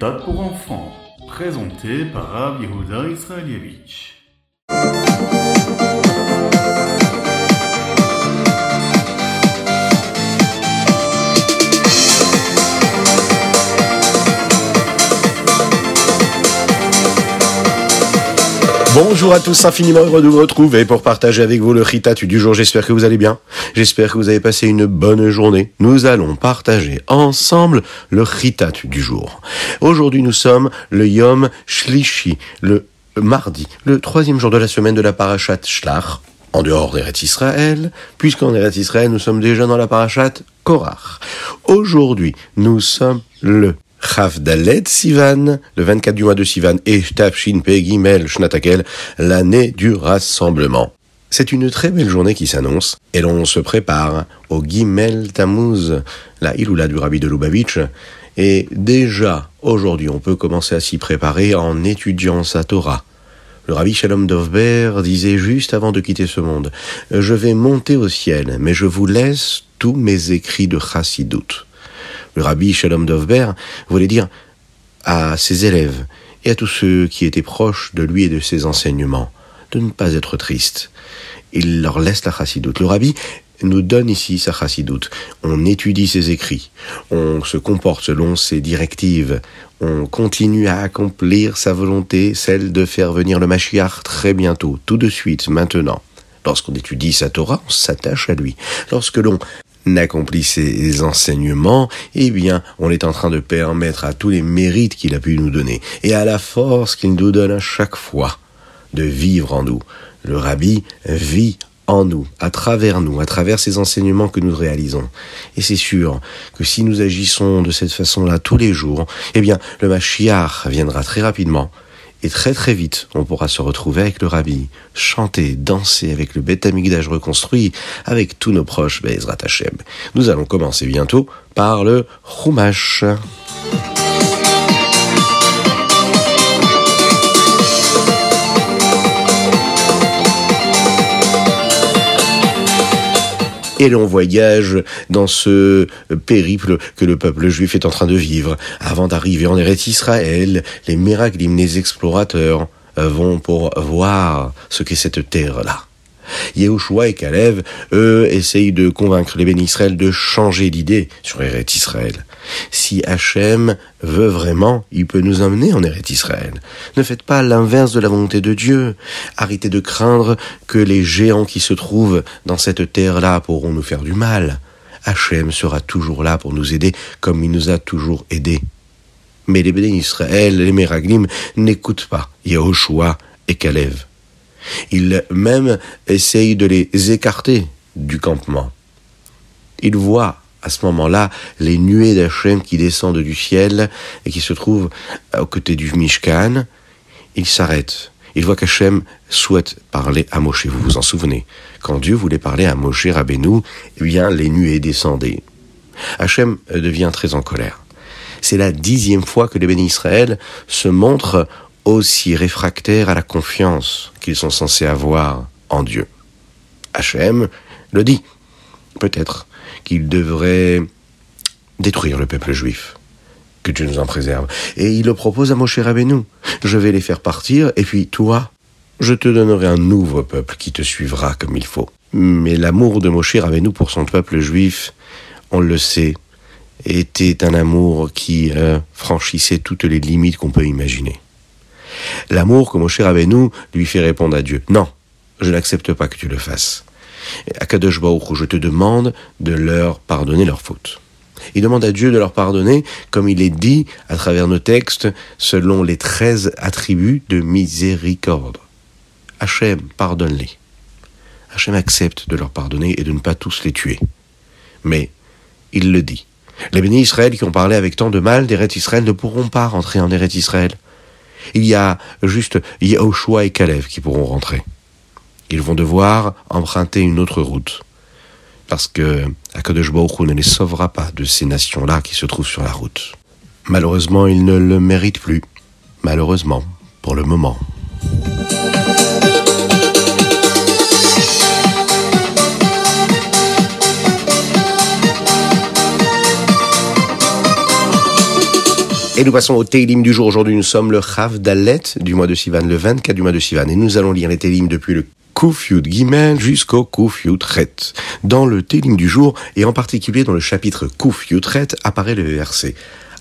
Ritat pour enfants, présenté par Rav Yehuda Israelievich. Bonjour à tous, infiniment heureux de vous retrouver pour partager avec vous le Ritat du jour. J'espère que vous allez bien. J'espère que vous avez passé une bonne journée. Nous allons partager ensemble le Ritat du jour. Aujourd'hui, nous sommes le Yom Shlishi, le mardi, le troisième jour de la semaine de la Parashat Shlach, en dehors d'Eretz Israël, puisqu'en Eretz Israël, nous sommes déjà dans la Parashat Korach. Aujourd'hui, nous sommes le Chavdalet Sivan, le 24 du mois de Sivan, et Tafshin Pegimel Shnatakel, l'année du rassemblement. C'est une très belle journée qui s'annonce, et l'on se prépare au Gimel Tammuz, la Iloula du Rabbi de Lubavitch, et déjà, aujourd'hui, on peut commencer à s'y préparer en étudiant sa Torah. Le Rabbi Shalom Dovber disait juste avant de quitter ce monde, je vais monter au ciel, mais je vous laisse tous mes écrits de Chassidut le rabbi Shalom Dovber voulait dire à ses élèves et à tous ceux qui étaient proches de lui et de ses enseignements de ne pas être tristes. Il leur laisse la chassidoute. Le rabbi nous donne ici sa chassidoute. On étudie ses écrits, on se comporte selon ses directives, on continue à accomplir sa volonté, celle de faire venir le Mashiach très bientôt, tout de suite, maintenant. Lorsqu'on étudie sa Torah, on s'attache à lui. Lorsque l'on n'accomplit ses enseignements, eh bien, on est en train de permettre à tous les mérites qu'il a pu nous donner et à la force qu'il nous donne à chaque fois de vivre en nous. Le rabbi vit en nous, à travers nous, à travers ces enseignements que nous réalisons. Et c'est sûr que si nous agissons de cette façon-là tous les jours, eh bien, le Mashiach viendra très rapidement et très très vite, on pourra se retrouver avec le rabbi, chanter, danser avec le Beth Amikdash reconstruit, avec tous nos proches Bezrat Hashem. Nous allons commencer bientôt par le Chumash. Et l'on voyage dans ce périple que le peuple juif est en train de vivre. Avant d'arriver en Eretz Israël, les miracles, les explorateurs vont pour voir ce qu'est cette terre-là. Yehoshua et Kalev, eux, essayent de convaincre les bénis Israël de changer d'idée sur Eretz Israël. Si Hachem veut vraiment, il peut nous emmener en Eretz Israël. Ne faites pas l'inverse de la volonté de Dieu. Arrêtez de craindre que les géants qui se trouvent dans cette terre-là pourront nous faire du mal. Hachem sera toujours là pour nous aider comme il nous a toujours aidés. Mais les bénis Israël, les Meraglim, n'écoutent pas Yehoshua et Kalev. Il même essaye de les écarter du campement. Il voit à ce moment-là les nuées d'Hachem qui descendent du ciel et qui se trouvent aux côtés du Mishkan. Il s'arrête. Il voit qu'Hachem souhaite parler à Moshe. Vous vous en souvenez Quand Dieu voulait parler à Moshe Rabbeinu, eh bien, les nuées descendaient. Hachem devient très en colère. C'est la dixième fois que les bénis Israël se montrent aussi réfractaires à la confiance qu'ils sont censés avoir en Dieu. Hachem le dit. Peut-être qu'il devrait détruire le peuple juif. Que Dieu nous en préserve. Et il le propose à Moshe Rabbeinu. Je vais les faire partir, et puis toi, je te donnerai un nouveau peuple qui te suivra comme il faut. Mais l'amour de Moshe Rabbeinu pour son peuple juif, on le sait, était un amour qui euh, franchissait toutes les limites qu'on peut imaginer. L'amour que Moshe Rabbeinu lui fait répondre à Dieu. Non, je n'accepte pas que tu le fasses. À Kadosh Baruch je te demande de leur pardonner leurs fautes. Il demande à Dieu de leur pardonner, comme il est dit à travers nos textes, selon les treize attributs de miséricorde. Hachem, pardonne-les. Hachem accepte de leur pardonner et de ne pas tous les tuer. Mais, il le dit. Les bénis Israël qui ont parlé avec tant de mal d'Eret Israël ne pourront pas rentrer en Eret Israël. Il y a juste Yahushua et Kalev qui pourront rentrer. Ils vont devoir emprunter une autre route. Parce que Akadosh Baruch ne les sauvera pas de ces nations-là qui se trouvent sur la route. Malheureusement, ils ne le méritent plus. Malheureusement, pour le moment. Et nous passons au Télim du jour. Aujourd'hui, nous sommes le Chav Dalet du mois de Sivan, le 24 du mois de Sivan. Et nous allons lire les Télim depuis le Kufyut Gimel jusqu'au Kufyut Ret. Dans le Télim du jour, et en particulier dans le chapitre Kufyut Ret, apparaît le verset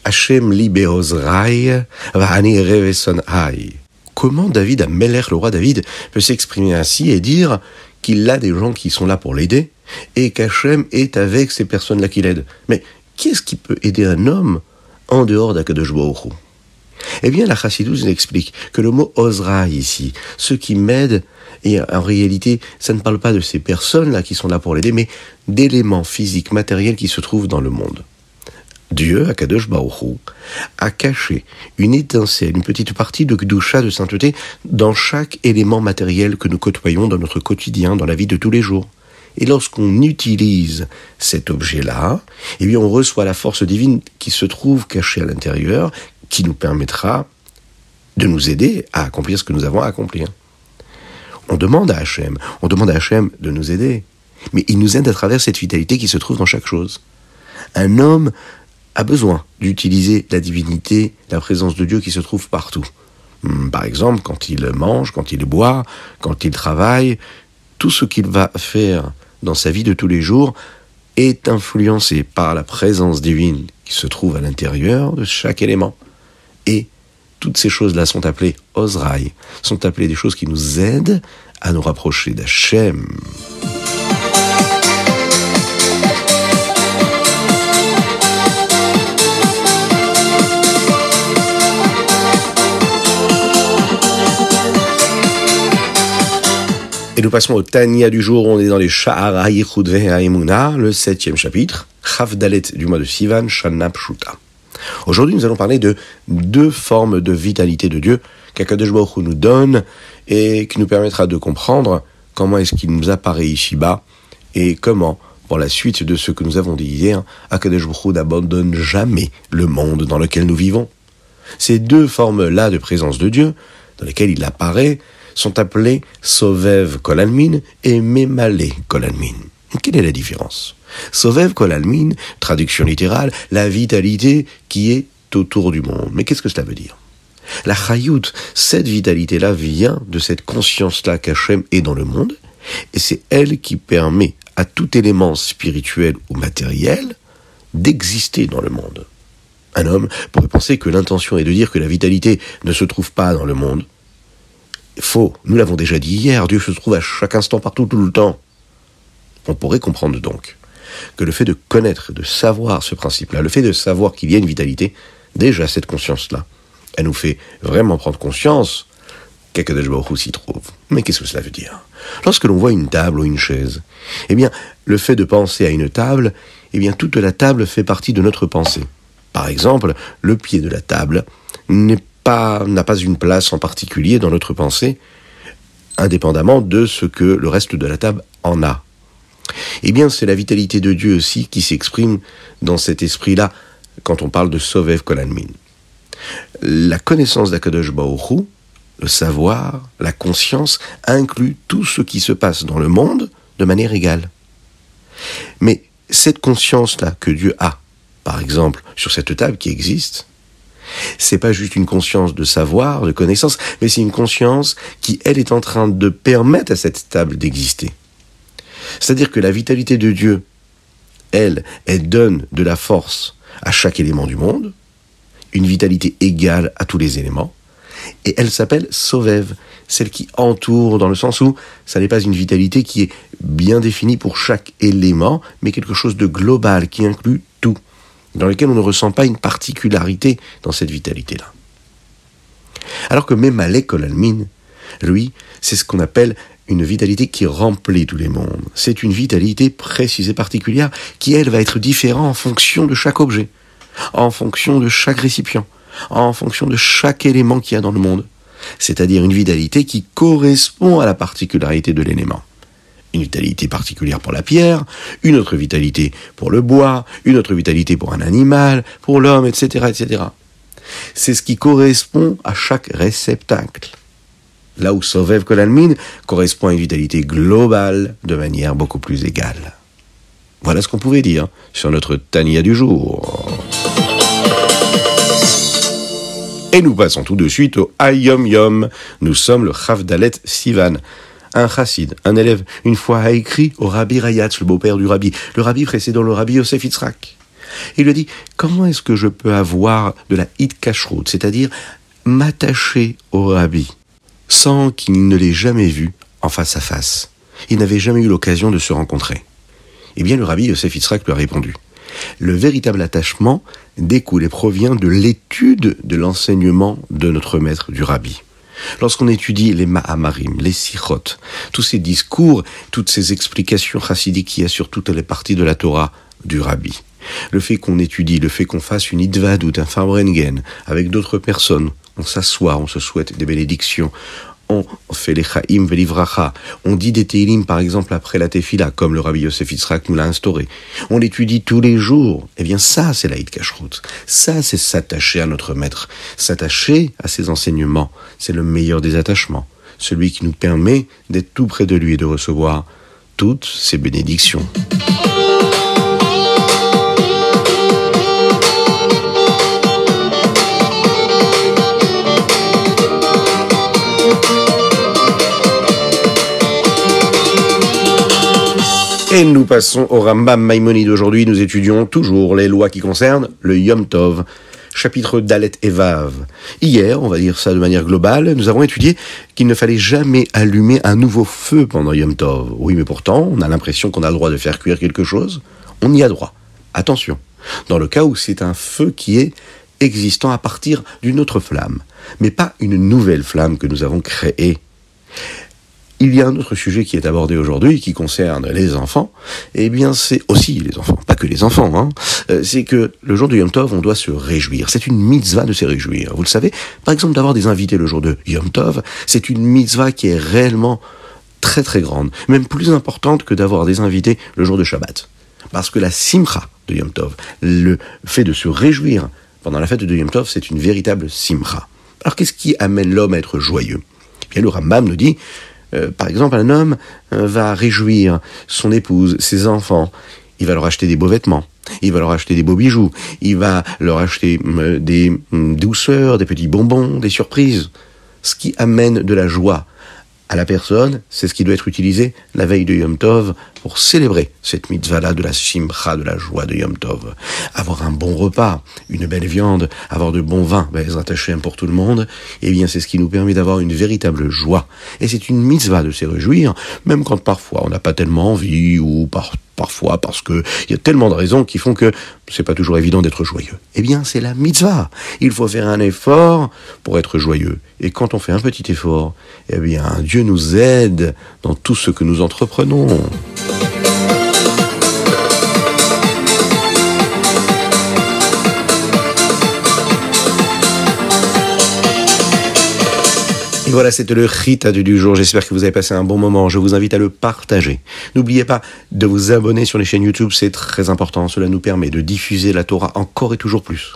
Hashem libeozrai va'ani reveson hai. Comment David, Ameler, le roi David, peut s'exprimer ainsi et dire qu'il a des gens qui sont là pour l'aider et qu'Hachem est avec ces personnes-là qui l'aident? Mais qui est-ce qui peut aider un homme en dehors d'Akadosh Eh bien, la Chassidus nous explique que le mot Ozra ici, ceux qui m'aident, et en réalité, ça ne parle pas de ces personnes-là qui sont là pour l'aider, mais d'éléments physiques, matériels qui se trouvent dans le monde. Dieu, Akadosh Baruch a caché une étincelle, une petite partie de Gdusha, de sainteté, dans chaque élément matériel que nous côtoyons dans notre quotidien, dans la vie de tous les jours. Et lorsqu'on utilise cet objet-là, eh bien, on reçoit la force divine qui se trouve cachée à l'intérieur, qui nous permettra de nous aider à accomplir ce que nous avons à accomplir. On demande à Hachem, on demande à Hachem de nous aider, mais il nous aide à travers cette vitalité qui se trouve dans chaque chose. Un homme a besoin d'utiliser la divinité, la présence de Dieu qui se trouve partout. Hmm, par exemple, quand il mange, quand il boit, quand il travaille, tout ce qu'il va faire dans sa vie de tous les jours est influencé par la présence divine qui se trouve à l'intérieur de chaque élément. Toutes ces choses-là sont appelées Ozraï, sont appelées des choses qui nous aident à nous rapprocher d'Hachem. Et nous passons au Tania du jour, on est dans les Sha'ara Yichud Ha'emuna, le septième chapitre, Chavdalet du mois de Sivan, Shana Pshuta. Aujourd'hui, nous allons parler de deux formes de vitalité de Dieu qu'Akadosh nous donne et qui nous permettra de comprendre comment est-ce qu'il nous apparaît ici-bas et comment, pour la suite de ce que nous avons dit hier, Akadosh n'abandonne jamais le monde dans lequel nous vivons. Ces deux formes-là de présence de Dieu, dans lesquelles il apparaît, sont appelés Sovev Kolalmin et Memale Kolalmin. Quelle est la différence? Sovev Kolalmin, traduction littérale, la vitalité qui est autour du monde. Mais qu'est-ce que cela veut dire? La Chayout, cette vitalité-là vient de cette conscience-là qu'Hachem est dans le monde, et c'est elle qui permet à tout élément spirituel ou matériel d'exister dans le monde. Un homme pourrait penser que l'intention est de dire que la vitalité ne se trouve pas dans le monde, faux. Nous l'avons déjà dit hier, Dieu se trouve à chaque instant, partout, tout le temps. On pourrait comprendre donc que le fait de connaître, de savoir ce principe-là, le fait de savoir qu'il y a une vitalité, déjà cette conscience-là, elle nous fait vraiment prendre conscience qu'Akadosh Baruch s'y trouve. Mais qu'est-ce que cela veut dire? Lorsque l'on voit une table ou une chaise, eh bien, le fait de penser à une table, eh bien, toute la table fait partie de notre pensée. Par exemple, le pied de la table n'a pas une place en particulier dans notre pensée, indépendamment de ce que le reste de la table en a. Eh bien, c'est la vitalité de Dieu aussi qui s'exprime dans cet esprit-là quand on parle de Sovev Kolanmin. La connaissance d'Akadosh Baoru, le savoir, la conscience, inclut tout ce qui se passe dans le monde de manière égale. Mais cette conscience-là que Dieu a, par exemple, sur cette table qui existe, c'est pas juste une conscience de savoir, de connaissance, mais c'est une conscience qui, elle, est en train de permettre à cette table d'exister. C'est-à-dire que la vitalité de Dieu, elle, elle donne de la force à chaque élément du monde, une vitalité égale à tous les éléments, et elle s'appelle Sovev, celle qui entoure dans le sens où ça n'est pas une vitalité qui est bien définie pour chaque élément, mais quelque chose de global qui inclut tout dans lequel on ne ressent pas une particularité dans cette vitalité-là. Alors que même Malek Olalmin, lui, c'est ce qu'on appelle une vitalité qui remplit tous les mondes. C'est une vitalité précise et particulière qui, elle, va être différente en fonction de chaque objet, en fonction de chaque récipient, en fonction de chaque élément qu'il y a dans le monde. C'est-à-dire une vitalité qui correspond à la particularité de l'élément une vitalité particulière pour la pierre, une autre vitalité pour le bois, une autre vitalité pour un animal, pour l'homme, etc., etc. C'est ce qui correspond à chaque réceptacle. Là où Sovev Kolalmin correspond à une vitalité globale de manière beaucoup plus égale. Voilà ce qu'on pouvait dire sur notre Tania du jour. Et nous passons tout de suite au Ayom Yom. Nous sommes le Chavdalet Sivan. Un chassid, un élève, une fois a écrit au Rabbi Rayatz, le beau-père du Rabbi, le Rabbi précédent le Rabbi Yosef Yitzhak. Il lui dit, comment est-ce que je peux avoir de la hit kashrut, c'est-à-dire m'attacher au Rabbi, sans qu'il ne l'ait jamais vu en face à face Il n'avait jamais eu l'occasion de se rencontrer. Eh bien, le Rabbi Yosef Yitzhak lui a répondu, le véritable attachement découle et provient de l'étude de l'enseignement de notre maître du rabbi. Lorsqu'on étudie les Mahamarim, les Sichot, tous ces discours, toutes ces explications chassidiques qu'il y a sur toutes les parties de la Torah du rabbi, le fait qu'on étudie, le fait qu'on fasse une idvad ou un farbrengen avec d'autres personnes, on s'assoit, on se souhaite des bénédictions, on fait les chaim velivracha, on dit des teilim par exemple après la tefila, comme le rabbi Yosef Yitzhak nous l'a instauré. On l'étudie tous les jours. Eh bien ça, c'est l'Aïd Kashrut. Ça, c'est s'attacher à notre maître. S'attacher à ses enseignements, c'est le meilleur des attachements. Celui qui nous permet d'être tout près de lui et de recevoir toutes ses bénédictions. Et nous passons au Rambam Maïmonide d'aujourd'hui. Nous étudions toujours les lois qui concernent le Yom Tov, chapitre Dalet et Vav. Hier, on va dire ça de manière globale, nous avons étudié qu'il ne fallait jamais allumer un nouveau feu pendant Yom Tov. Oui, mais pourtant, on a l'impression qu'on a le droit de faire cuire quelque chose. On y a droit. Attention. Dans le cas où c'est un feu qui est existant à partir d'une autre flamme, mais pas une nouvelle flamme que nous avons créée. Il y a un autre sujet qui est abordé aujourd'hui, qui concerne les enfants. Eh bien, c'est aussi les enfants, pas que les enfants. Hein. Euh, c'est que le jour de Yom Tov, on doit se réjouir. C'est une mitzvah de se réjouir. Vous le savez, par exemple, d'avoir des invités le jour de Yom Tov, c'est une mitzvah qui est réellement très très grande, même plus importante que d'avoir des invités le jour de Shabbat. Parce que la simcha de Yom Tov, le fait de se réjouir pendant la fête de Yom Tov, c'est une véritable simcha. Alors qu'est-ce qui amène l'homme à être joyeux? Eh Bien, le Rambam nous dit euh, par exemple, un homme euh, va réjouir son épouse, ses enfants, il va leur acheter des beaux vêtements, il va leur acheter des beaux bijoux, il va leur acheter euh, des douceurs, des petits bonbons, des surprises. Ce qui amène de la joie à la personne, c'est ce qui doit être utilisé la veille de Yom Tov pour célébrer cette mitzvah-là de la simcha, de la joie de Yom Tov. Avoir un bon repas, une belle viande, avoir de bons vins, ben, attachés pour tout le monde, eh bien c'est ce qui nous permet d'avoir une véritable joie. Et c'est une mitzvah de se réjouir, même quand parfois on n'a pas tellement envie ou par parfois parce que il y a tellement de raisons qui font que c'est pas toujours évident d'être joyeux. Eh bien, c'est la mitzvah. Il faut faire un effort pour être joyeux. Et quand on fait un petit effort, eh bien, Dieu nous aide dans tout ce que nous entreprenons. Voilà, c'était le Rita du jour. J'espère que vous avez passé un bon moment. Je vous invite à le partager. N'oubliez pas de vous abonner sur les chaînes YouTube, c'est très important. Cela nous permet de diffuser la Torah encore et toujours plus.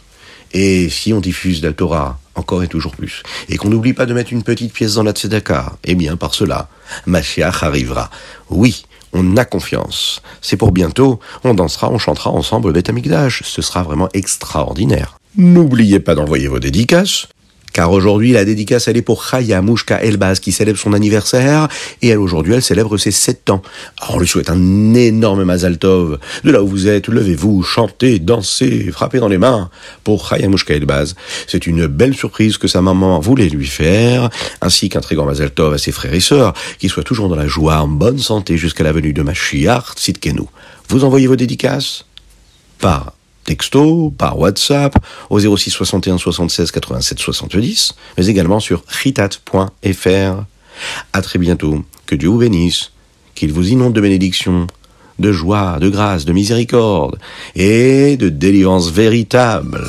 Et si on diffuse la Torah encore et toujours plus, et qu'on n'oublie pas de mettre une petite pièce dans la Tzedaka, eh bien par cela, Mashiach arrivera. Oui, on a confiance. C'est pour bientôt, on dansera, on chantera ensemble le Beth Amikdash. Ce sera vraiment extraordinaire. N'oubliez pas d'envoyer vos dédicaces. Car aujourd'hui, la dédicace, elle est pour Chaya Mouchka Elbaz, qui célèbre son anniversaire, et elle, aujourd'hui, elle célèbre ses 7 ans. Alors, on lui souhaite un énorme Mazal Tov. De là où vous êtes, levez-vous, chantez, dansez, frappez dans les mains pour Chaya Mouchka Elbaz. C'est une belle surprise que sa maman voulait lui faire, ainsi qu'un très grand Mazal Tov à ses frères et sœurs, qui soient toujours dans la joie, en bonne santé jusqu'à la venue de Mashiach Tzidkenu. Vous envoyez vos dédicaces par texto, par WhatsApp, au 06 61 76 87 70, mais également sur chitat.fr. À très bientôt. Que Dieu vous bénisse, qu'il vous inonde de bénédictions, de joie, de grâce, de miséricorde et de délivrance véritable.